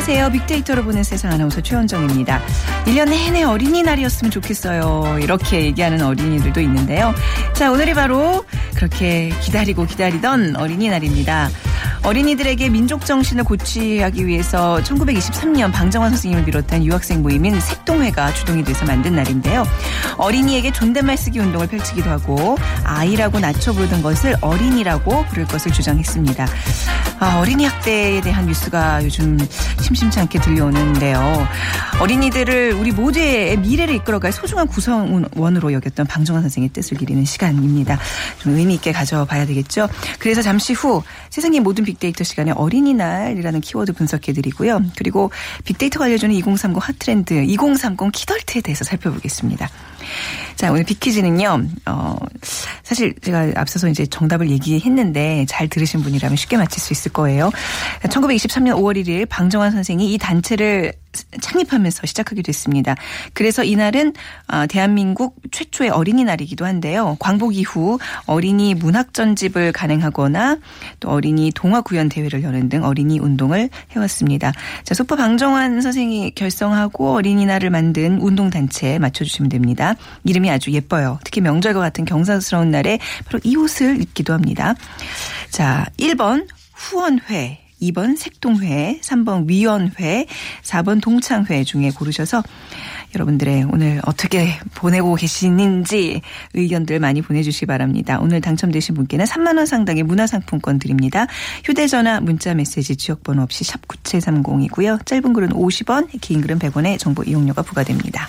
안녕하세요. 빅데이터로 보는 세상 아나운서 최원정입니다. 1년 내내 어린이날이었으면 좋겠어요. 이렇게 얘기하는 어린이들도 있는데요. 자, 오늘이 바로 그렇게 기다리고 기다리던 어린이날입니다. 어린이들에게 민족 정신을 고취하기 위해서 1923년 방정환 선생님을 비롯한 유학생 모임인 색동회가 주동이 돼서 만든 날인데요. 어린이에게 존댓말 쓰기 운동을 펼치기도 하고 아이라고 낮춰 부르던 것을 어린이라고 부를 것을 주장했습니다. 아, 어린이 학대에 대한 뉴스가 요즘 심심치 않게 들려오는데요. 어린이들을 우리 모두의 미래를 이끌어갈 소중한 구성원으로 여겼던 방정환 선생의 뜻을 기리는 시간입니다. 좀 의미 있게 가져봐야 되겠죠. 그래서 잠시 후 세상의 모든 빅데이터 시간에 어린이날이라는 키워드 분석해드리고요. 그리고 빅데이터가 알려주는 2030 핫트렌드, 2030 키덜트에 대해서 살펴보겠습니다. 자, 오늘 빅퀴즈는요, 어, 사실 제가 앞서서 이제 정답을 얘기했는데 잘 들으신 분이라면 쉽게 맞힐 수 있을 거예요. 1923년 5월 1일 방정환 선생이 이 단체를 창립하면서 시작하기도 했습니다. 그래서 이날은 어, 대한민국 최초의 어린이날이기도 한데요. 광복 이후 어린이 문학 전집을 간행하거나 또 어린이 동화 구연 대회를 여는 등 어린이 운동을 해왔습니다. 자, 소파 방정환 선생이 결성하고 어린이날을 만든 운동 단체에 맞춰주시면 됩니다. 이름이 아주 예뻐요. 특히 명절과 같은 경사스러운 날에 바로 이 옷을 입기도 합니다. 자, 1번 후원회. 2번 색동회, 3번 위원회, 4번 동창회 중에 고르셔서 여러분들의 오늘 어떻게 보내고 계시는지 의견들 많이 보내주시기 바랍니다. 오늘 당첨되신 분께는 3만 원 상당의 문화상품권 드립니다. 휴대전화, 문자메시지, 지역번호 없이 샵 9730이고요. 짧은 글은 50원, 긴 글은 100원의 정보 이용료가 부과됩니다.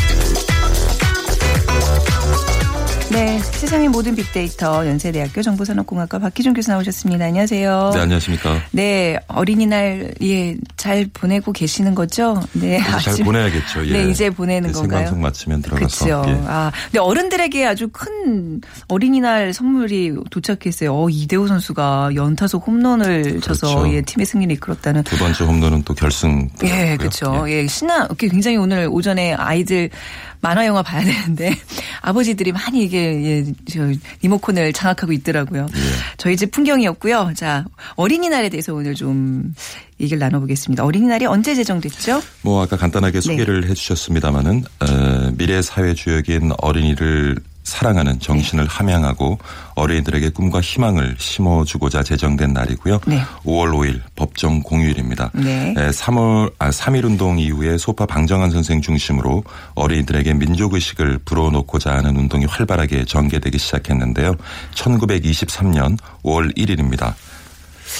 네, 세상의 모든 빅데이터 연세대학교 정보산업공학과 박희준 교수 나오셨습니다. 안녕하세요. 네, 안녕하십니까. 네, 어린이날 예 잘 보내고 계시는 거죠? 네, 잘 아침- 보내야겠죠. 예. 네, 이제 보내는 네, 건가요? 생방송 마치면 들어가서. 그렇죠. 예. 아, 근데 어른들에게 아주 큰 어린이날 선물이 도착했어요. 어, 이대호 선수가 연타석 홈런을 쳐서 그렇죠. 예, 팀의 승리를 이끌었다는. 두 번째 홈런은 또 결승. 예, 그렇죠. 예, 신나, 굉장히 오늘 오전에 아이들 만화 영화 봐야 되는데 아버지들이 많이 이게 예, 저 리모컨을 장악하고 있더라고요. 예. 저희 집 풍경이었고요. 자, 어린이날에 대해서 오늘 좀 얘기를 나눠보겠습니다. 어린이날이 언제 제정됐죠? 뭐 아까 간단하게 네. 소개를 해주셨습니다마는 어, 미래 사회 주역인 어린이를 사랑하는 정신을 함양하고 어린이들에게 꿈과 희망을 심어주고자 제정된 날이고요. 네. 5월 5일 법정 공휴일입니다. 네. 3월 아 3일 운동 이후에 소파 방정환 선생 중심으로 어린이들에게 민족 의식을 불어넣고자 하는 운동이 활발하게 전개되기 시작했는데요. 1923년 5월 1일입니다.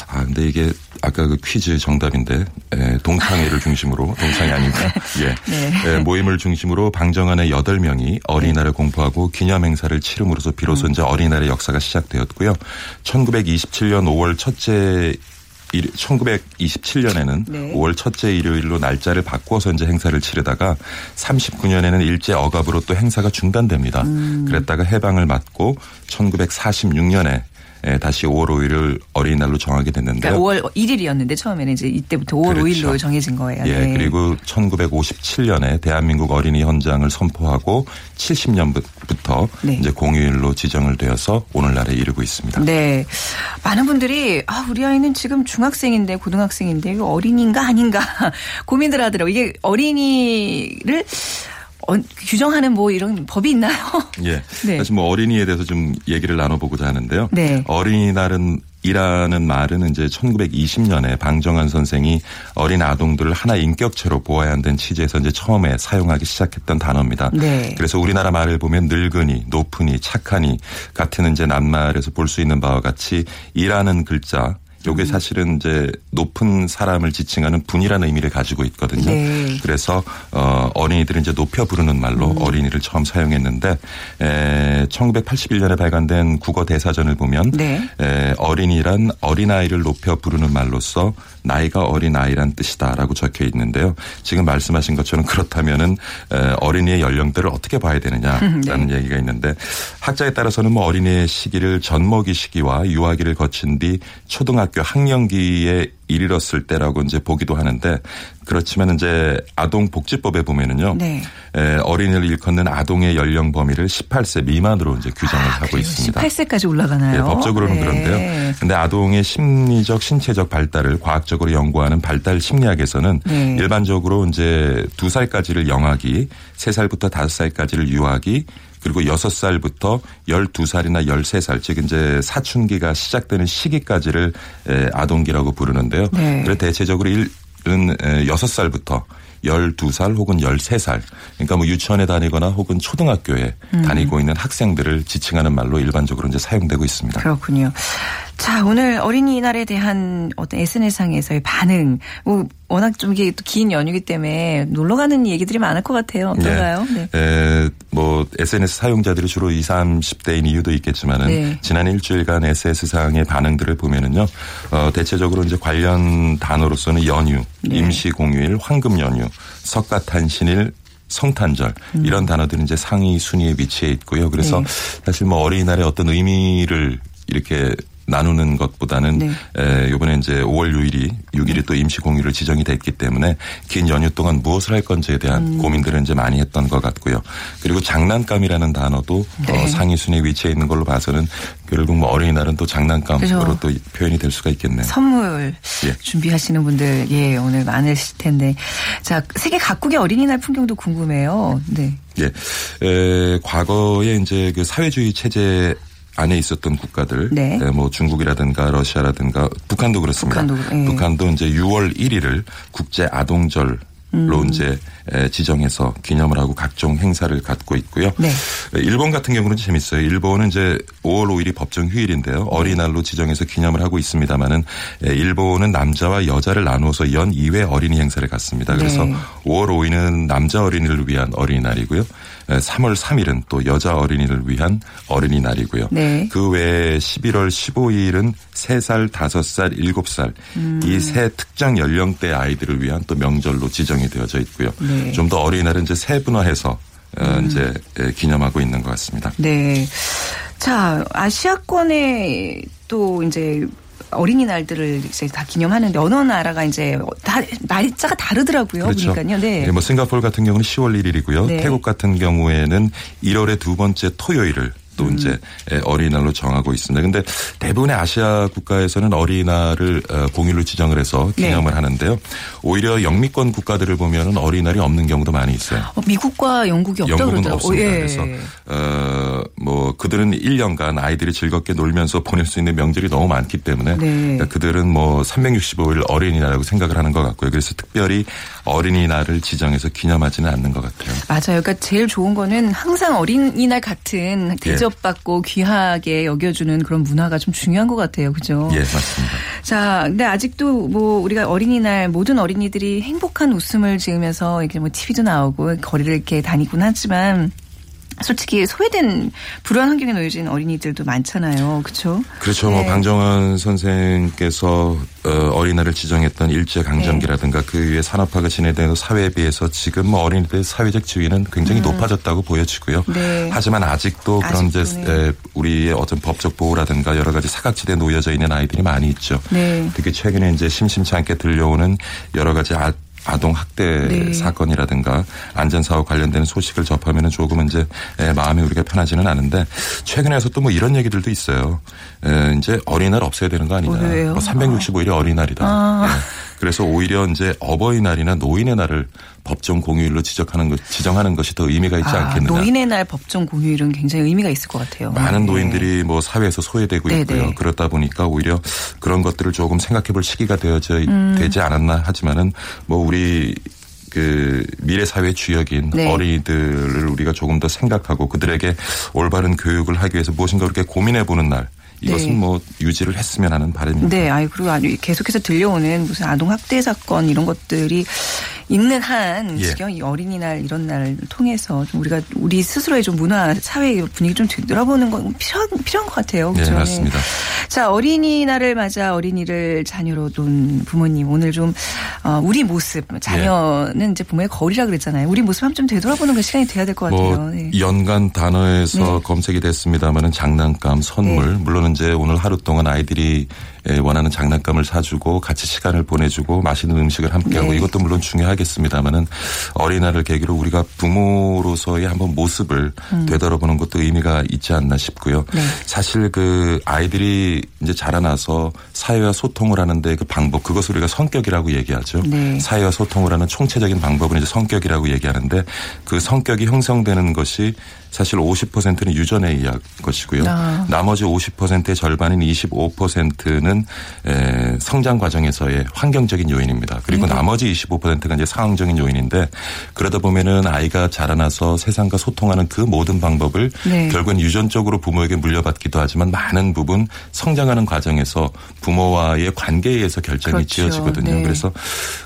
아, 근데 이게 아까 그 퀴즈 정답인데, 에, 동창회를 중심으로, 동창회 아닌가? 예. 네. 에, 모임을 중심으로 방정환의 8명이 어린이날을 공포하고 기념 행사를 치름으로써 비로소 음. 이제 어린이날의 역사가 시작되었고요. 1927년 5월 첫째 일, 1927년에는 네. 5월 첫째 일요일로 날짜를 바꿔서 이제 행사를 치르다가 39년에는 일제 억압으로 또 행사가 중단됩니다. 음. 그랬다가 해방을 맞고 1946년에 예, 다시 5월 5일을 어린이날로 정하게 됐는데요. 그러니까 5월 1일이었는데 처음에는 이제 이때부터 5월 그렇죠. 5일로 정해진 거예요. 예, 네. 그리고 1957년에 대한민국 어린이 헌장을 선포하고 70년부터 네. 이제 공휴일로 지정을 되어서 오늘날에 이르고 있습니다. 네. 많은 분들이, 아, 우리 아이는 지금 중학생인데, 고등학생인데, 이거 어린이인가 아닌가 고민들 하더라고요. 이게 어린이를 어, 규정하는 뭐 이런 법이 있나요? 예. 네. 사실 뭐 어린이에 대해서 좀 얘기를 나눠보고자 하는데요. 네. 어린이날은 이라는 말은 이제 1920년에 방정환 선생이 어린 아동들을 하나 인격체로 보아야 한다는 취지에서 이제 처음에 사용하기 시작했던 단어입니다. 네. 그래서 우리나라 말을 보면 늙으니, 높으니, 착하니 같은 이제 낱말에서 볼 수 있는 바와 같이 이라는 글자 요게 사실은 이제 높은 사람을 지칭하는 분이라는 의미를 가지고 있거든요. 네. 그래서 어 어린이들을 이제 높여 부르는 말로 어린이를 처음 사용했는데 에 1981년에 발간된 국어 대사전을 보면 네. 에 어린이란 어린아이를 높여 부르는 말로서 나이가 어린 아이란 뜻이다라고 적혀 있는데요. 지금 말씀하신 것처럼 그렇다면은 에 어린이의 연령대를 어떻게 봐야 되느냐라는 네. 얘기가 있는데 학자에 따라서는 뭐 어린이의 시기를 젖먹이 시기와 유아기를 거친 뒤 초등학교 학령기에 이르렀을 때라고 이제 보기도 하는데 그렇지만 이제 아동복지법에 보면은요. 네. 에, 어린이를 일컫는 아동의 연령 범위를 18세 미만으로 이제 규정을 아, 하고 그래요? 있습니다. 18세까지 올라가나요? 예, 법적으로는 네. 그런데요. 근데 아동의 심리적, 신체적 발달을 과학적으로 연구하는 발달 심리학에서는 네. 일반적으로 이제 두 살까지를 영아기, 세 살부터 다섯 살까지를 유아기, 그리고 여섯 살부터 열두 살이나 열세 살, 즉 이제 사춘기가 시작되는 시기까지를 에, 아동기라고 부르는데요. 네. 그래 대체적으로 일은 에, 여섯 살부터 12살 혹은 13살 그러니까 뭐 유치원에 다니거나 혹은 초등학교에 음. 다니고 있는 학생들을 지칭하는 말로 일반적으로 이제 사용되고 있습니다. 그렇군요. 자, 오늘 어린이날에 대한 어떤 SNS상에서의 반응, 뭐, 워낙 좀 이게 또 긴 연휴기 때문에 놀러 가는 얘기들이 많을 것 같아요. 어떤가요? 네. 에, 뭐 SNS 사용자들이 주로 20, 30대인 이유도 있겠지만은 네. 지난 일주일간 SNS상의 반응들을 보면은요. 어, 대체적으로 이제 관련 단어로서는 연휴, 네. 임시 공휴일, 황금 연휴, 석가탄신일 성탄절 음. 이런 단어들은 이제 상위 순위에 위치해 있고요. 그래서 네. 사실 뭐 어린이날의 어떤 의미를 이렇게 나누는 것보다는 네. 에, 이번에 이제 5월 6일이 6일이 또 임시 공휴일로 지정이 됐기 때문에 긴 연휴 동안 무엇을 할 건지에 대한 음. 고민들을 이제 많이 했던 것 같고요. 그리고 장난감이라는 단어도 네. 어, 상위 순위에 위치해 있는 걸로 봐서는 결국 뭐 어린이날은 또 장난감으로 그죠. 또 표현이 될 수가 있겠네요. 선물 예. 준비하시는 분들, 예, 오늘 많으실 텐데. 자, 세계 각국의 어린이날 풍경도 궁금해요. 네. 예, 에, 과거에 이제 그 사회주의 체제 안에 있었던 국가들, 네. 에, 뭐 중국이라든가 러시아라든가 북한도 그렇습니다. 북한도, 예. 북한도 이제 6월 1일을 국제 아동절 로 음. 이제 에, 지정해서 기념을 하고 각종 행사를 갖고 있고요. 네. 에, 일본 같은 경우는 재밌어요. 일본은 이제 5월 5일이 법정 휴일인데요. 어린이날로 지정해서 기념을 하고 있습니다만은 에, 일본은 남자와 여자를 나누어서 연 2회 어린이 행사를 갖습니다. 그래서 네. 5월 5일은 남자 어린이를 위한 어린이날이고요. 3월 3일은 또 여자 어린이를 위한 어린이날이고요. 네. 그 외에 11월 15일은 3살, 5살, 7살 음. 이세 특정 연령대 아이들을 위한 또 명절로 지정 이 되어져 있고요. 네. 음. 좀더 어린이날은 이제 세분화해서 어, 이제 에, 기념하고 있는 것 같습니다. 네. 자, 아시아권에 또 이제 어린이날들을 이제 다 기념하는데 어느 나라가 이제 다 날짜가 다르더라고요. 보니까요. 네. 뭐 싱가포르 같은 경우는 10월 1일이고요. 네. 태국 같은 경우에는 1월의 두 번째 토요일을 또 음. 이제 어린이날로 정하고 있습니다. 근데 대부분의 아시아 국가에서는 어린이날을 어, 공휴일로 지정을 해서 네. 기념을 하는데요. 오히려 영미권 국가들을 보면은 어린이날이 없는 경우도 많이 있어요. 어, 미국과 영국이 없다 영국은 그러더라고요. 없습니다. 예. 그래서 어 뭐 그들은 1년간 아이들이 즐겁게 놀면서 보낼 수 있는 명절이 너무 많기 때문에 네. 그러니까 그들은 뭐 365일 어린이날이라고 생각을 하는 것 같고요. 그래서 특별히 어린이날을 지정해서 기념하지는 않는 것 같아요. 맞아요. 그러니까 제일 좋은 거는 항상 어린이날 같은 대접 받고 귀하게 여겨주는 그런 문화가 좀 중요한 것 같아요. 그죠? 예, 맞습니다. 자, 근데 아직도 뭐 우리가 어린이날 모든 어린이들이 행복한 웃음을 지으면서 이렇게 뭐 TV도 나오고 거리를 이렇게 다니곤 하지만 솔직히 소외된 불우한 환경에 놓여진 어린이들도 많잖아요. 그렇죠? 그렇죠. 네. 뭐 방정환 선생께서 어, 어린이날을 지정했던 일제 강점기라든가 그 이후에 산업화가 진행되는 사회에 비해서 지금 뭐 어린이들의 사회적 지위는 굉장히 높아졌다고 보여지고요. 음. 네. 하지만 아직도 그런 이제 아직도, 네. 에, 우리의 어떤 법적 보호라든가 여러 가지 사각지대에 놓여져 있는 아이들이 많이 있죠. 네. 특히 최근에 이제 심심치 않게 들려오는 여러 가지 아, 아동 학대 네. 사건이라든가 안전 사고 관련된 소식을 접하면 조금 이제 에, 마음이 우리가 편하지는 않은데 최근에서 또 뭐 이런 얘기들도 있어요. 에, 이제 어린이날 없애야 되는 거 아니냐. 어? 뭐 365일이 어린이날이다. 아. 예. 그래서 오히려 이제 어버이날이나 노인의 날을 법정 공휴일로 지적하는 것, 지정하는 것이 더 의미가 있지 아, 않겠느냐. 노인의 날 법정 공휴일은 굉장히 의미가 있을 것 같아요. 많은 네. 노인들이 뭐 사회에서 소외되고 네네. 있고요. 그렇다 보니까 오히려 그런 것들을 조금 생각해 볼 시기가 되어져 음. 되지 않았나 하지만은 뭐 우리 그 미래 사회 주역인 네. 어린이들을 우리가 조금 더 생각하고 그들에게 올바른 교육을 하기 위해서 무엇인가 그렇게 고민해 보는 날 이것은 네. 뭐 유지를 했으면 하는 바람입니다. 네, 아이 그리고 아주 계속해서 들려오는 무슨 아동 학대 사건 이런 것들이 있는 한 예. 지금 이 어린이날 이런 날을 통해서 좀 우리가 우리 스스로의 좀 문화 사회 분위기 좀 되돌아보는 건 필요한 필요한 것 같아요. 네, 그죠? 맞습니다. 자, 어린이날을 맞아 어린이를 자녀로 둔 부모님 오늘 좀 어, 우리 모습 자녀는 이제 부모의 거울이라 그랬잖아요. 우리 모습 한번 좀 되돌아보는 그 시간이 돼야 될 것 같아요. 뭐 네. 연간 단어에서 네. 검색이 됐습니다만은 장난감, 선물 네. 물론 이제 오늘 하루 동안 아이들이 에, 원하는 장난감을 사주고 같이 시간을 보내주고 맛있는 음식을 함께하고 네. 이것도 물론 중요하겠습니다만은 어린이날을 계기로 우리가 부모로서의 한번 모습을 되돌아보는 것도 의미가 있지 않나 싶고요. 음. 네. 사실 그 아이들이 이제 자라나서 사회와 소통을 하는데 그 방법 그것을 우리가 성격이라고 얘기하죠. 네. 사회와 소통을 하는 총체적인 방법은 이제 성격이라고 얘기하는데 그 성격이 형성되는 것이 사실 50%는 유전에 의한 것이고요. 아. 나머지 50%의 절반인 25%는 에, 성장 과정에서의 환경적인 요인입니다. 그리고 네. 나머지 25%가 이제 상황적인 요인인데 그러다 보면은 아이가 자라나서 세상과 소통하는 그 모든 방법을 네. 결국은 유전적으로 부모에게 물려받기도 하지만 많은 부분 성장하는 과정에서 부모와의 관계에 의해서 결정이 그렇죠. 지어지거든요. 네. 그래서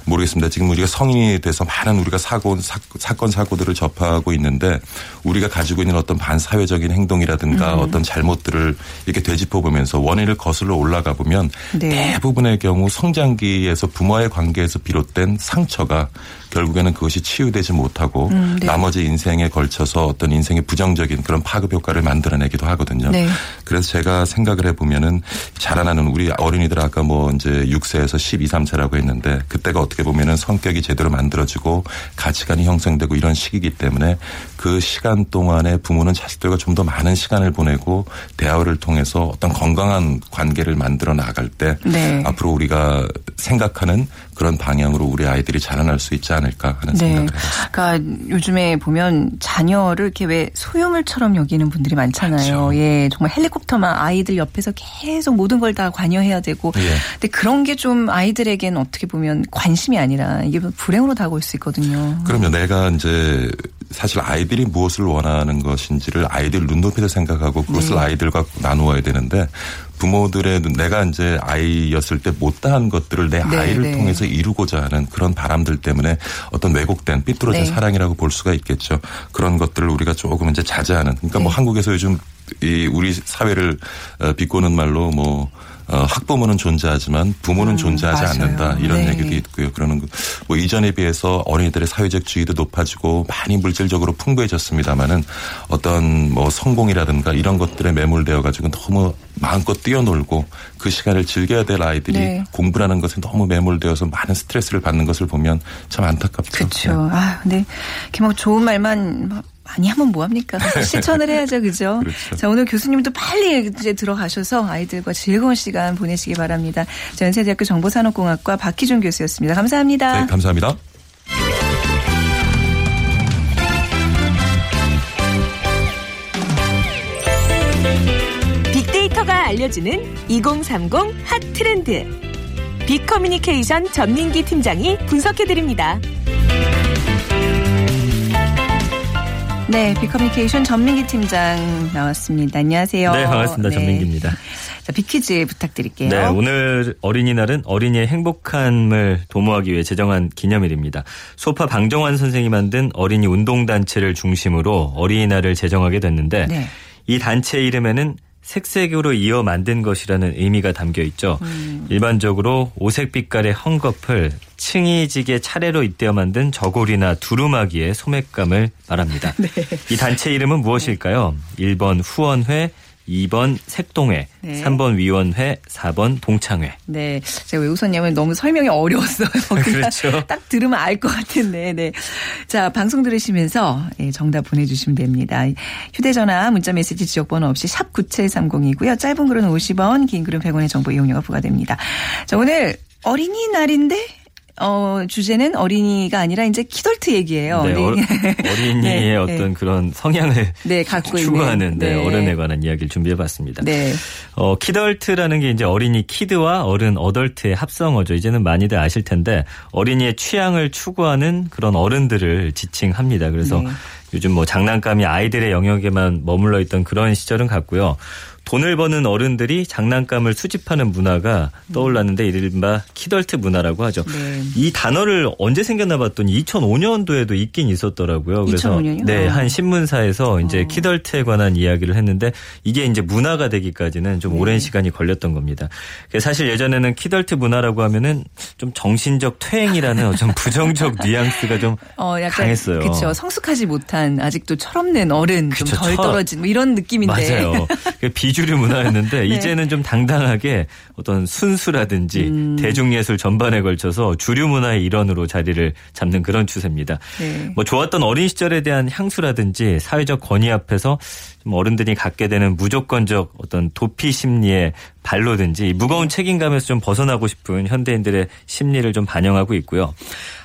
모르겠습니다. 지금 우리가 성인이 돼서 많은 우리가 사고 사, 사건 사고들을 접하고 있는데 우리가 가지고 있는 어떤 반사회적인 행동이라든가 음. 어떤 잘못들을 이렇게 되짚어 보면서 원인을 거슬러 올라가 보면 네. 대부분의 경우 성장기에서 부모와의 관계에서 비롯된 상처가 결국에는 그것이 치유되지 못하고 음, 네. 나머지 인생에 걸쳐서 어떤 인생의 부정적인 그런 파급 효과를 만들어내기도 하거든요. 네. 그래서 제가 생각을 해보면은 자라나는 우리 어린이들 아까 뭐 이제 6세에서 12, 3세라고 했는데 그때가 어떻게 보면은 성격이 제대로 만들어지고 가치관이 형성되고 이런 시기이기 때문에 그 시간 동안 에 부모는 자식들과 좀 더 많은 시간을 보내고 대화를 통해서 어떤 건강한 관계를 만들어 나갈 때 네. 앞으로 우리가 생각하는 그런 방향으로 우리 아이들이 자라날 수 있지 않을까 하는 네. 생각을 해봤습니다. 그러니까 요즘에 보면 자녀를 이렇게 왜 소유물처럼 여기는 분들이 많잖아요. 많죠. 예, 정말 헬리콥터만 아이들 옆에서 계속 모든 걸 다 관여해야 되고. 예. 근데 그런 게 좀 아이들에게는 어떻게 보면 관심이 아니라 이게 불행으로 다가올 수 있거든요. 그럼요. 내가 이제 사실 아이들이 무엇을 원하는 것인지를 아이들 눈높이에서 생각하고 그것을 네. 아이들과 나누어야 되는데 부모들의 눈- 내가 이제 아이였을 때 못다한 것들을 내 네, 아이를 네. 통해서 이루고자 하는 그런 바람들 때문에 어떤 왜곡된 삐뚤어진 네. 사랑이라고 볼 수가 있겠죠. 그런 것들을 우리가 조금 이제 자제하는. 그러니까 뭐 네. 한국에서 요즘 이 우리 사회를 어, 비꼬는 말로 뭐 어, 학부모는 존재하지만 부모는 존재하지 음, 맞아요. 않는다 이런 네. 얘기도 있고요. 그러는 거. 뭐 이전에 비해서 어린이들의 사회적 지위도 높아지고 많이 물질적으로 풍부해졌습니다마는 어떤 뭐 성공이라든가 이런 것들에 매몰되어 가지고 너무 마음껏 뛰어놀고 그 시간을 즐겨야 될 아이들이 네. 공부라는 것에 너무 매몰되어서 많은 스트레스를 받는 것을 보면 참 안타깝죠. 그렇죠. 아, 근데 이렇게 뭐 좋은 말만 막 많이 하면 뭐합니까? 실천을 해야죠, 그죠? 그렇죠. 자, 오늘 교수님도 빨리 이제 들어가셔서 아이들과 즐거운 시간 보내시기 바랍니다. 자, 연세대학교 정보산업공학과 박희준 교수였습니다. 감사합니다. 네, 감사합니다. 빅데이터가 알려주는 2030 핫 트렌드. 빅커뮤니케이션 전민기 팀장이 분석해드립니다. 네, 빅커뮤니케이션 전민기 팀장 나왔습니다. 안녕하세요. 네, 반갑습니다. 네. 전민기입니다. 자, 빅퀴즈 부탁드릴게요. 네, 오늘 어린이날은 어린이의 행복함을 도모하기 위해 제정한 기념일입니다. 소파 방정환 선생이 만든 어린이 운동단체를 중심으로 어린이날을 제정하게 됐는데 네. 이 단체 이름에는 색색으로 이어 만든 것이라는 의미가 담겨 있죠. 음. 일반적으로 오색 빛깔의 헝겊을 층이 지게 차례로 잇대어 만든 저고리나 두루마기의 소매감을 말합니다. 네. 이 단체 이름은 무엇일까요? 1번 후원회, 2번 색동회, 네. 3번 위원회, 4번 동창회. 네. 제가 왜 웃었냐면 너무 설명이 어려웠어요. 그냥 그렇죠. 딱 들으면 알 것 같은데. 네. 자, 방송 들으시면서 예, 정답 보내주시면 됩니다. 휴대전화, 문자메시지 지역번호 없이 샵 9730이고요. 짧은 글은 50원, 긴 글은 100원의 정보 이용료가 부과됩니다. 자, 오늘 어린이날인데 어, 주제는 어린이가 아니라 이제 키덜트 얘기예요. 네, 어, 린이 의 네, 어떤 네. 그런 성향을 네, 갖고 추구하는. 네, 네. 어른에 관한 이야기를 준비해봤습니다. 네. 어, 키덜트라는 게 이제 어린이 kid와 어른 adult의 합성어죠. 이제는 많이들 아실 텐데 어린이의 취향을 추구하는 그런 어른들을 지칭합니다. 그래서 네. 요즘 뭐 장난감이 아이들의 영역에만 머물러 있던 그런 시절은 갔고요. 돈을 버는 어른들이 장난감을 수집하는 문화가 떠올랐는데 이른바 키덜트 문화라고 하죠. 네. 이 단어를 언제 생겼나 봤더니 2005년도에도 있긴 있었더라고요. 그래서 2005 년이요? 네, 어. 한 신문사에서 이제 키덜트에 관한 이야기를 했는데 이게 이제 문화가 되기까지는 좀 네. 오랜 시간이 걸렸던 겁니다. 그래서 사실 예전에는 키덜트 문화라고 하면은 좀 정신적 퇴행이라는 어좀 부정적 뉘앙스가 좀 어, 약간 강했어요. 그렇죠. 성숙하지 못한 아직도 철없는 어른 좀덜 철- 떨어진 뭐 이런 느낌인데. 맞아요. 그 비주류 문화였는데 네. 이제는 좀 당당하게 어떤 순수라든지 음. 대중예술 전반에 걸쳐서 주류 문화의 일원으로 자리를 잡는 그런 추세입니다. 네. 뭐 좋았던 어린 시절에 대한 향수라든지 사회적 권위 앞에서 좀 어른들이 갖게 되는 무조건적 어떤 도피 심리의 발로든지 이 무거운 책임감에서 좀 벗어나고 싶은 현대인들의 심리를 좀 반영하고 있고요.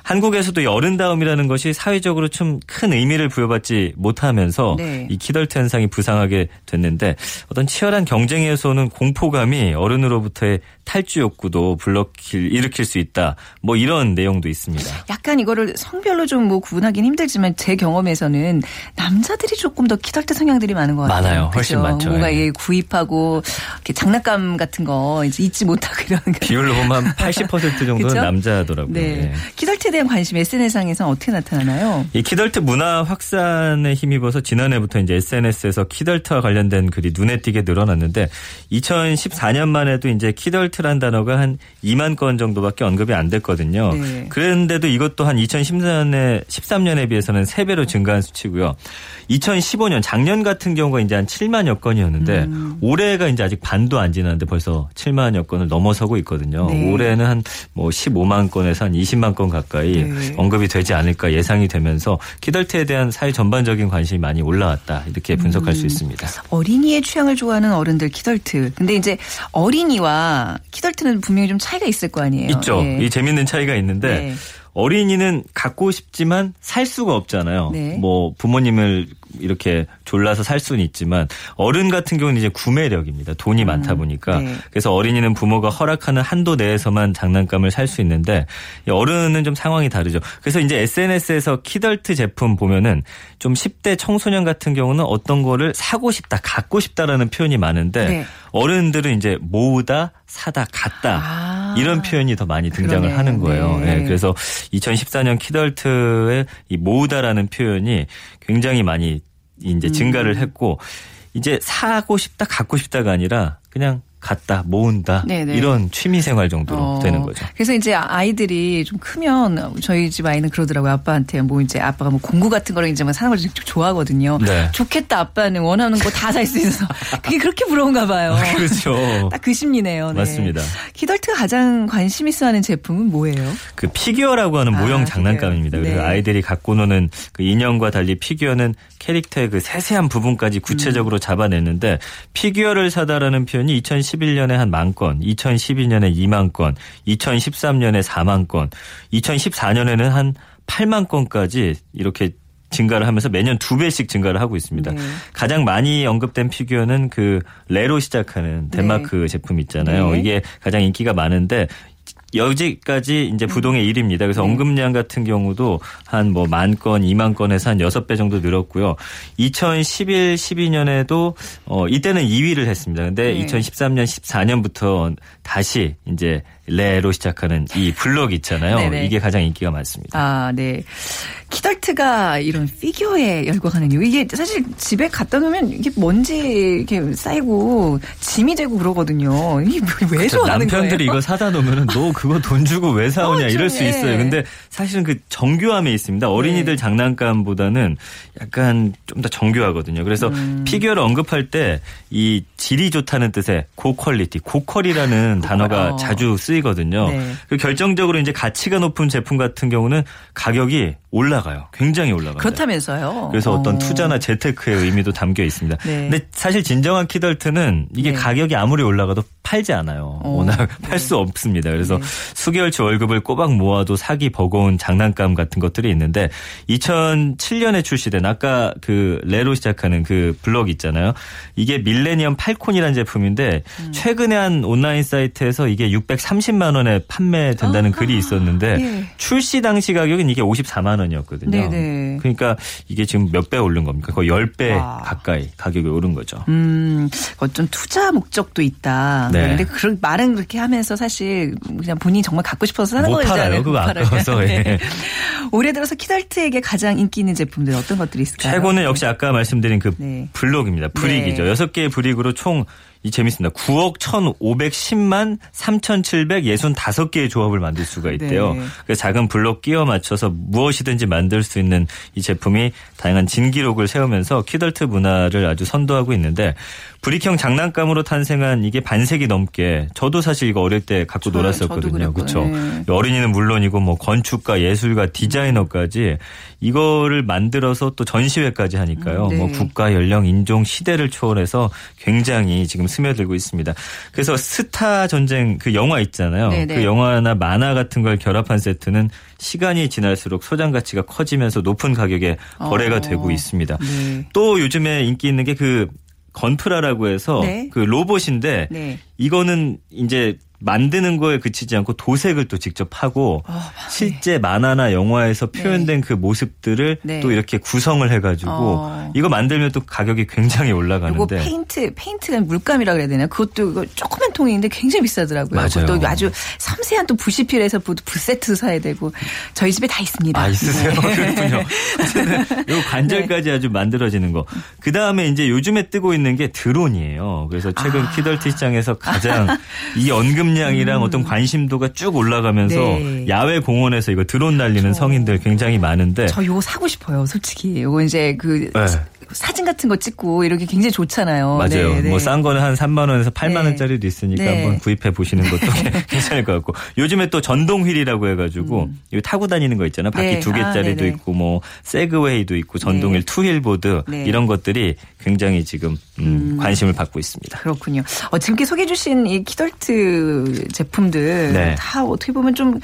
한국에서도 이 어른다움이라는 것이 사회적으로 좀 큰 의미를 부여받지 못하면서 네. 이 키덜트 현상이 부상하게 됐는데 어떤 치열한 경쟁에서는 공포감이 어른으로부터의 탈주 욕구도 불러킬 일으킬 수 있다. 뭐 이런 내용도 있습니다. 약간 이거를 성별로 좀 뭐 구분하기는 힘들지만 제 경험에서는 남자들이 조금 더 키덜트 성향들이 많은 것 같아요. 많아요. 훨씬 그죠? 많죠. 뭔가 예. 예, 구입하고 이렇게 장난감 같은 거 이제 잊지 못하고 이런 거. 비율로 보면 한80% 정도는 그쵸? 남자더라고요. 네. 예. 키덜트에 대한 관심 SNS상에서는 어떻게 나타나나요? 이 키덜트 문화 확산에 힘입어서 지난해부터 이제 SNS에서 키덜트와 관련된 글이 눈에 띄게 늘어났는데 2014년만 해도 이제 키덜트란 단어가 한 2만 건 정도밖에 언급이 안 됐거든요. 네. 그런데도 이것도 한 2013년에 13년에 비해서는 3배로 증가한 수치고요. 2015년 작년 같은 경우 가 이제 한 7만여 건이었는데 음. 올해가 이제 아직 반도 안 지났는데 벌써 7만여 건을 넘어서고 있거든요. 네. 올해는 한 뭐 15만 건에서 한 20만 건 가까이 네. 언급이 되지 않을까 예상이 되면서 키덜트에 대한 사회 전반적인 관심이 많이 올라왔다 이렇게 분석할 음. 수 있습니다. 어린이의 취향을 좋아하는 어른들 키덜트. 근데 이제 어린이와 키덜트는 분명히 좀 차이가 있을 거 아니에요. 있죠. 예. 이 재밌는 차이가 있는데 네. 어린이는 갖고 싶지만 살 수가 없잖아요. 네. 뭐 부모님을 이렇게 졸라서 살 수는 있지만 어른 같은 경우는 이제 구매력입니다. 돈이 많다 보니까 네. 그래서 어린이는 부모가 허락하는 한도 내에서만 장난감을 살 수 있는데 이 어른은 좀 상황이 다르죠. 그래서 이제 SNS에서 키덜트 제품 보면은 좀 10대 청소년 같은 경우는 어떤 거를 사고 싶다, 갖고 싶다라는 표현이 많은데 네. 어른들은 이제 모으다, 사다, 갖다 아. 이런 표현이 더 많이 등장을 그러네요. 하는 거예요. 네. 예, 그래서 2014년 키덜트의 이 모으다라는 표현이 굉장히 많이 이제 음. 증가를 했고 이제 사고 싶다, 갖고 싶다가 아니라 그냥 갖다, 모은다 네네. 이런 취미 생활 정도로 어, 되는 거죠. 그래서 이제 아이들이 좀 크면 저희 집 아이는 그러더라고요. 아빠한테 뭐 이제 아빠가 뭐 공구 같은 거를 이제 막 사는 걸 좀 좋아하거든요. 네. 좋겠다 아빠는 원하는 거 다 살 수 있어서 그게 그렇게 부러운가 봐요. 그렇죠. 딱 그 심리네요. 네. 맞습니다. 키덜트가 가장 관심 있어 하는 제품은 뭐예요? 그 피규어라고 하는 아, 모형. 장난감입니다. 그래서 네. 아이들이 갖고 노는 그 인형과 달리 피규어는 캐릭터의 그 세세한 부분까지 구체적으로 음. 잡아냈는데 피규어를 사다라는 표현이 2011년에 한 만 건, 2012년에 2만 건, 2013년에 4만 건, 2014년에는 한 8만 건까지 이렇게 증가를 하면서 매년 두 배씩 증가를 하고 있습니다. 네. 가장 많이 언급된 피규어는 그 레로 시작하는 덴마크 제품 있잖아요. 네. 이게 가장 인기가 많은데 여기까지 이제 부동의 1위입니다. 그래서 네. 언급량 같은 경우도 한 뭐 만 건, 2만 건에서 한 6배 정도 늘었고요. 2011, 12년에도 어 이때는 2위를 했습니다. 근데 네. 2013년, 14년부터 다시 이제 레로 시작하는 이 블럭 있잖아요. 네네. 이게 가장 인기가 많습니다. 아, 네. 키덜트가 이런 피규어에 열광하는 이유. 이게 사실 집에 갖다 놓으면 이게 먼지 이렇게 쌓이고 짐이 되고 그러거든요. 이게 왜저 좋아하는 남편들이 거예요? 이거 사다 놓으면은 너 그거 돈 주고 왜 사오냐 어, 이럴 좀, 수 있어요. 예. 근데 사실은 그 정교함에 있습니다. 어린이들 네. 장난감보다는 약간 좀 더 정교하거든요. 그래서 음. 피규어를 언급할 때 이 질이 좋다는 뜻의 고퀄리티, 고퀄이라는 단어가 어. 자주 쓰이 거든요. 네. 그 결정적으로 이제 가치가 높은 제품 같은 경우는 가격이 올라가요. 굉장히 올라가요. 그렇다면서요. 그래서 어떤 어. 투자나 재테크의 의미도 담겨 있습니다. 네. 근데 사실 진정한 키덜트는 이게 네. 가격이 아무리 올라가도 팔지 않아요. 어. 워낙 팔수 없습니다. 그래서 네. 수개월치 월급을 꼬박 모아도 사기 버거운 장난감 같은 것들이 있는데 2007년에 출시된 아까 그 레로 시작하는 그 블럭 있잖아요. 이게 밀레니엄 팔콘이라는 제품인데 음. 최근에 한 온라인 사이트에서 이게 630만 원에 판매된다는 글이 있었는데 예. 출시 당시 가격은 이게 54만 원이었거든요. 네네. 그러니까 이게 지금 몇 배 오른 겁니까? 거의 10배 와. 가까이 가격이 오른 거죠. 음, 어떤 투자 목적도 있다. 네. 근데 그런 말은 그렇게 하면서 사실 그냥 본인이 정말 갖고 싶어서 사는 못 거잖아요. 팔아요. 그거 못 팔아요. 아까워서. 예. 네. 올해 들어서 키덜트에게 가장 인기 있는 제품들 어떤 것들이 있을까요? 최고는 역시 아까 말씀드린 그 네. 블록입니다. 브릭이죠. 네. 여섯 개의 브릭으로 총이 재밌습니다. 9억 1,510만 3,765개의 조합을 만들 수가 있대요. 네. 그래서 작은 블록 끼워 맞춰서 무엇이든지 만들 수 있는 이 제품이 다양한 진기록을 세우면서 키덜트 문화를 아주 선도하고 있는데 브릭형 장난감으로 탄생한 이게 반세기 넘게 저도 사실 이거 어릴 때 갖고 저- 놀았었거든요. 그렇죠. 네. 어린이는 물론이고 뭐 건축가, 예술가, 디자이너까지 이거를 만들어서 또 전시회까지 하니까요. 음, 네. 뭐 국가, 연령, 인종, 시대를 초월해서 굉장히 지금 스며들고 있습니다. 그래서 스타 전쟁 그 영화 있잖아요. 네, 네. 그 영화나 만화 같은 걸 결합한 세트는 시간이 지날수록 소장 가치가 커지면서 높은 가격에 거래가 어. 되고 있습니다. 네. 또 요즘에 인기 있는 게그 건프라라고 해서 네. 그 로봇인데 네. 이거는 이제 만드는 거에 그치지 않고 도색을 또 직접 하고 어. 실제 만화나 영화에서 표현된 그 모습들을 네. 또 이렇게 구성을 해가지고 어. 이거 만들면 또 가격이 굉장히 이거 올라가는데 페인트, 페인트가 물감이라고 그래야 되나? 그것도 이거 조그만 통인데 굉장히 비싸더라고요. 맞아요. 그것도 아주 섬세한 또 붓이 필요해서 붓세트 사야 되고 저희 집에 다 있습니다. 아 있으세요? 네. 그렇군요. 요 관절까지 아주 만들어지는 거. 그 다음에 이제 요즘에 뜨고 있는 게 드론이에요. 그래서 최근 아. 키덜트 시장에서 가장 이 언급량이랑 어떤 관심도가 쭉 올라가면서 네. 야외 공원에서 이거 드론 날리는 성인들 굉장히 많은데 저 요거 사고 싶어요, 솔직히. 요거 이제 그 네. 사진 같은 거 찍고 이렇게 굉장히 좋잖아요. 맞아요. 네, 네. 뭐싼 거는 한 3만 원에서 8만 네. 원짜리도 있으니까 네. 한번 구입해 보시는 것도 괜찮을 것 같고. 요즘에 또 전동 휠이라고 해가지고 이거 타고 다니는 거 있잖아요. 바퀴 음. 네. 두 개짜리도 아. 있고 뭐 세그웨이도 있고 전동휠 네. 투휠보드 네. 이런 것들이 굉장히 지금 음, 관심을 받고 있습니다. 그렇군요. 어, 지금껏 소개해 주신 이 키덜트 제품들 네. 다 어떻게 보면 좀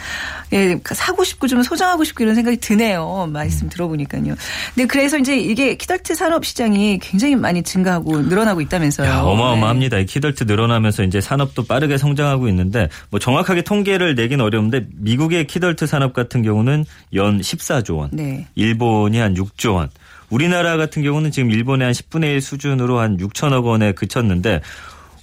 예, 사고 싶고 좀 소장하고 싶고 이런 생각이 드네요. 말씀 들어보니까요. 근데 그래서 이제 이게 키덜트 산업 시장이 굉장히 많이 증가하고 늘어나고 있다면서요. 야, 네. 어마어마합니다. 이 키덜트 늘어나면서 이제 산업도 빠르게 성장하고 있는데 뭐 정확하게 통계를 내긴 어려운데 미국의 키덜트 산업 같은 경우는 연 14조 원, 네. 일본이 한 6조 원, 우리나라 같은 경우는 지금 일본의 한 10분의 1 수준으로 한 6천억 원에 그쳤는데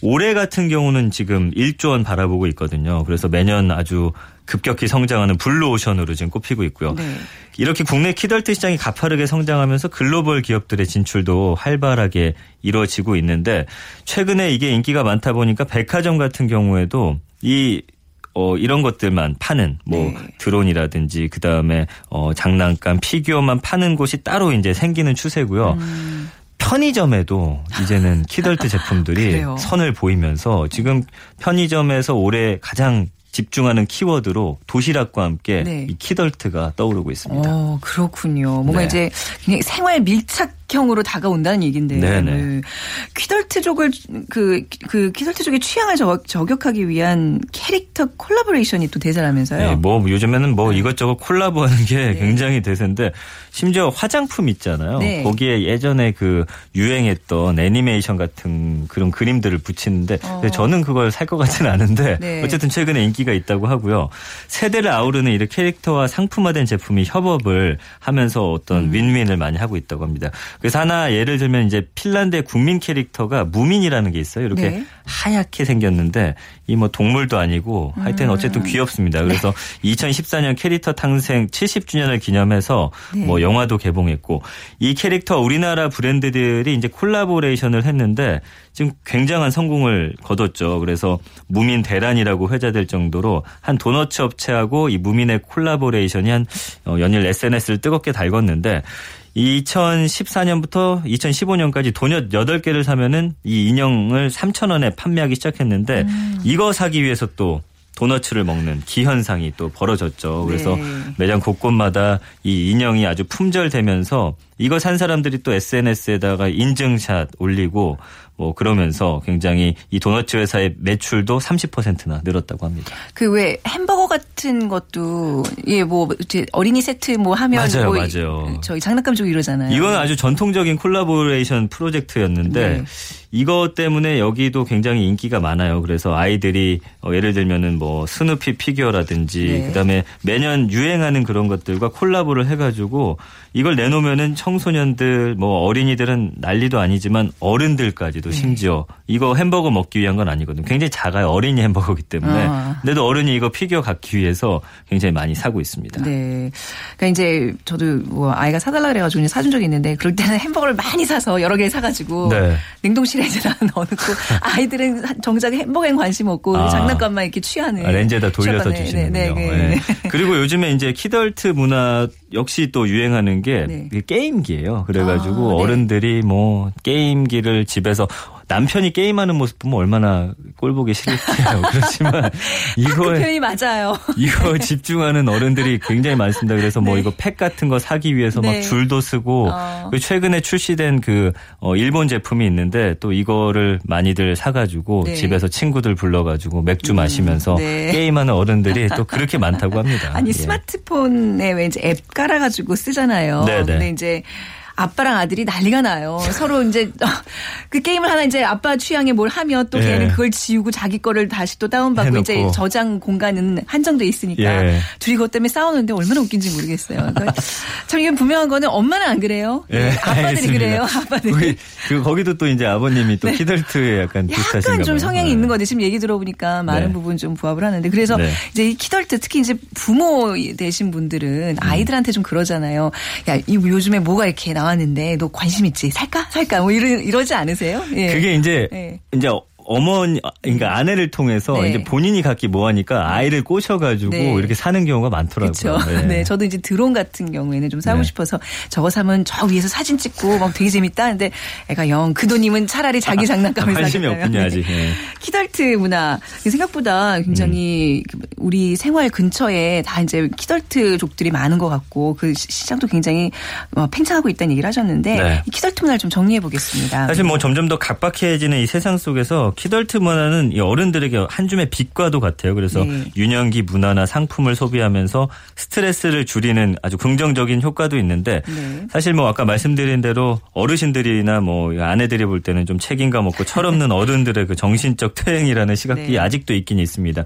올해 같은 경우는 지금 1조 원 바라보고 있거든요. 그래서 매년 아주 급격히 성장하는 블루오션으로 지금 꼽히고 있고요. 네. 이렇게 국내 키덜트 시장이 가파르게 성장하면서 글로벌 기업들의 진출도 활발하게 이루어지고 있는데 최근에 이게 인기가 많다 보니까 백화점 같은 경우에도 이 어, 이런 것들만 파는, 뭐, 네. 드론이라든지, 그 다음에, 어, 장난감, 피규어만 파는 곳이 따로 이제 생기는 추세고요. 음. 편의점에도 이제는 키덜트 제품들이? 선을 보이면서 지금 편의점에서 올해 가장 집중하는 키워드로 도시락과 함께 네. 이 키덜트가 떠오르고 있습니다. 어, 그렇군요. 뭔가 네. 이제 생활 밀착 형으로 다가온다는 얘기인데. 네네. 네. 키덜트족을 그, 그 키덜트족의 취향을 저, 저격 하기 위한 캐릭터 콜라보레이션이 또 대세라면서요. 네, 뭐 요즘에는 뭐 이것저것 콜라보하는 게 굉장히 대세인데 심지어 화장품 있잖아요. 네. 거기에 예전에 그 유행했던 애니메이션 같은 그런 그림들을 붙이는데 근데 저는 그걸 살 것 같지는 않은데 네. 어쨌든 최근에 인기가 있다고 하고요. 세대를 아우르는 이런 캐릭터와 상품화된 제품이 협업을 하면서 어떤 음. 윈윈을 많이 하고 있다고 합니다. 그래서 하나 예를 들면 이제 핀란드의 국민 캐릭터가 무민이라는 게 있어요. 이렇게 네. 하얗게 생겼는데 이 뭐 동물도 아니고 하여튼 음. 어쨌든 귀엽습니다. 그래서 네. 2014년 캐릭터 탄생 70주년을 기념해서 네. 뭐 영화도 개봉했고 이 캐릭터 우리나라 브랜드들이 이제 콜라보레이션을 했는데 지금 굉장한 성공을 거뒀죠. 그래서 무민 대란이라고 회자될 정도로 한 도너츠 업체하고 이 무민의 콜라보레이션이 한 어, 연일 SNS를 뜨겁게 달궜는데 2014년부터 2015년까지 도넛 8개를 사면은 이 인형을 3,000원에 판매하기 시작했는데 이거 사기 위해서 또 도너츠를 먹는 기현상이 또 벌어졌죠. 그래서 네. 매장 곳곳마다 이 인형이 아주 품절되면서 이거 산 사람들이 또 SNS에다가 인증샷 올리고 뭐 그러면서 굉장히 이 도너츠 회사의 매출도 30%나 늘었다고 합니다. 그 왜 햄버거 같은 것도 예 뭐 어린이 세트 뭐 하면 맞아요, 뭐 맞아요. 저희 장난감 쪽 이러잖아요. 이건 아주 전통적인 콜라보레이션 프로젝트였는데 네. 이것 때문에 여기도 굉장히 인기가 많아요. 그래서 아이들이 어, 예를 들면은 뭐 스누피 피규어라든지 네. 그다음에 매년 유행하는 그런 것들과 콜라보를 해가지고 이걸 내놓으면은 청 소년들 뭐 어린이들은 난리도 아니지만 어른들까지도 네. 심지어 이거 햄버거 먹기 위한 건 아니거든요. 굉장히 작아요. 어린이 햄버거기 때문에. 아. 근데도 어른이 이거 피규어 갖기 위해서 굉장히 많이 사고 있습니다. 네. 그러니까 이제 저도 뭐 아이가 사달라 그래가지고 사준 적이 있는데 그럴 때는 햄버거를 많이 사서 여러 개 사가지고 네. 냉동실에 이제 다 넣어놓고 아이들은 정작 햄버거엔 관심 없고 아. 장난감만 이렇게 취하는. 아, 렌즈에다 돌려서 주시는군요. 네, 네, 네. 네. 그리고 요즘에 이제 키덜트 문화 역시 또 유행하는 게 네. 게임기예요. 그래가지고 아, 네. 어른들이 뭐 게임기를 집에서 남편이 게임하는 모습 보면 얼마나 꼴보기 싫을까요. 그렇지만 그 이거에 표현이 맞아요. 이거 집중하는 어른들이 굉장히 많습니다. 그래서 뭐 이거 팩 같은 거 사기 위해서 네. 막 줄도 쓰고 어. 그리고 최근에 출시된 그 어, 일본 제품이 있는데 또 이거를 많이들 사가지고 네. 집에서 친구들 불러가지고 맥주 마시면서 네. 게임하는 어른들이 또 그렇게 많다고 합니다. 아니 예. 스마트폰에 왜 이제 앱 깔아가지고 쓰잖아요. 네네. 근데 이제 아빠랑 아들이 난리가 나요. 서로 이제 그 게임을 하나 이제 아빠 취향에 뭘 하면 또 예. 걔는 그걸 지우고 자기 거를 다시 또 다운받고 해놓고. 이제 저장 공간은 한정돼 있으니까 예. 둘이 그것 때문에 싸우는데 얼마나 웃긴지 모르겠어요. 그러니까 참 이게 분명한 거는 엄마는 안 그래요. 예, 아빠들이 알겠습니다. 그래요. 아빠들이. 거기, 그 거기도 또 이제 아버님이 또 키덜트에 약간 네. 약간 좀. 성향이 네. 있는 건데 지금 얘기 들어보니까 많은 네. 부분 좀 부합을 하는데 그래서 네. 이제 이 키덜트 특히 이제 부모 되신 분들은 아이들한테 좀 그러잖아요. 야, 이 요즘에 뭐가 이렇게 나 왔는데 너 관심 있지? 살까? 살까? 뭐 이러, 이러지 않으세요? 예. 그게 이제 네. 이제 어머니 그러니까 아내를 통해서 네. 이제 본인이 갖기 뭐하니까 아이를 꼬셔가지고 네. 이렇게 사는 경우가 많더라고요. 그렇죠. 네. 저도 이제 드론 같은 경우에는 좀 사고 네. 싶어서 저거 사면 저 위에서 사진 찍고 막 되게 재밌다. 근데 애가 영 그 돈이면 차라리 자기 장난감을 관심이 사겠다요. 없군요 네. 아직. 예. 키덜트 문화 생각보다 굉장히 음. 그 우리 생활 근처에 다 이제 키덜트족들이 많은 것 같고 그 시- 시장도 굉장히 어, 팽창하고 있다는 얘기를 하셨는데 네. 이 키덜트 문화를 좀 정리해 보겠습니다. 사실 뭐 점점 더 각박해지는 이 세상 속에서 키덜트 문화는 이 어른들에게 한 줌의 빛과도 같아요. 그래서 네. 유년기 문화나 상품을 소비하면서 스트레스를 줄이는 아주 긍정적인 효과도 있는데 네. 사실 뭐 아까 말씀드린 대로 어르신들이나 뭐 아내들이 볼 때는 좀 책임감 없고 철없는 어른들의 그 정신적 퇴행이라는 시각이 네. 아직도 있긴 있습니다.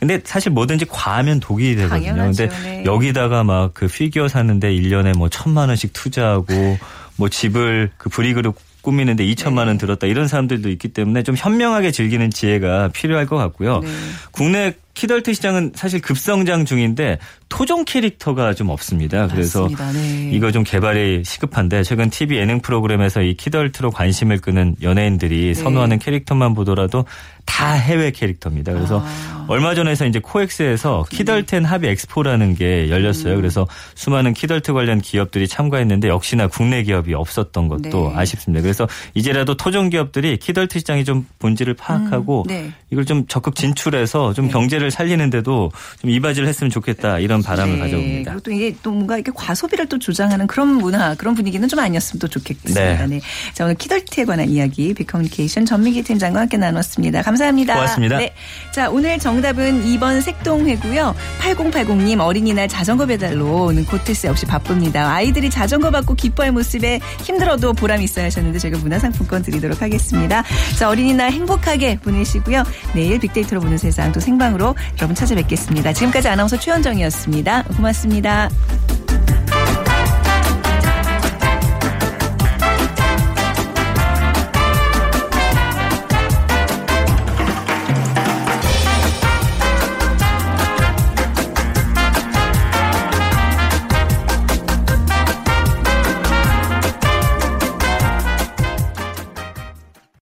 근데 사실 뭐든지 과하면 독이 되거든요. 당연하죠. 근데 네. 여기다가 막 그 피규어 사는데 1년에 뭐 천만 원씩 투자하고 뭐 집을 그 brick으로 꾸미는데 2천만 네. 원 들었다 이런 사람들도 있기 때문에 좀 현명하게 즐기는 지혜가 필요할 것 같고요. 네. 국내 키덜트 시장은 사실 급성장 중인데 토종 캐릭터가 좀 없습니다. 그래서. 네. 이거 좀 개발이 시급한데 최근 TV 예능 프로그램에서 이 키덜트로 관심을 끄는 연예인들이 네. 선호하는 캐릭터만 보더라도 다 해외 캐릭터입니다. 그래서 아. 얼마 전에서 이제 코엑스에서 키덜트 and hobby 엑스포라는 게 열렸어요. 음. 그래서 수많은 키덜트 관련 기업들이 참가했는데 역시나 국내 기업이 없었던 것도 네. 아쉽습니다. 그래서 이제라도 토종 기업들이 키덜트 시장이 좀 본질을 파악하고 음, 네. 이걸 좀 적극 진출해서 좀 경제를 살리는데도 좀 이바지를 했으면 좋겠다 이런 바람을 네. 가져옵니다. 그리고 또 이게 또 뭔가 이렇게 과소비를 또 조장하는 그런 문화, 그런 분위기는 좀 아니었으면 또 좋겠습니다. 네. 네. 자, 오늘 키덜트에 관한 이야기 빅커뮤니케이션 전미기 팀장과 함께 나눴습니다. 감사합니다. 고맙습니다. 네. 자, 오늘 정답은 2번 색동회고요. 8080님 어린이날 자전거 배달로 오는 고테스 역시 바쁩니다. 아이들이 자전거 받고 기뻐할 모습에 힘들어도 보람 있어야 하셨는데 저희가 문화상품권 드리도록 하겠습니다. 자, 어린이날 행복하게 보내시고요. 내일 빅데이터로 보는 세상 또 생방으로 여러분 찾아뵙겠습니다. 지금까지 아나운서 최현정이었습니다. 고맙습니다.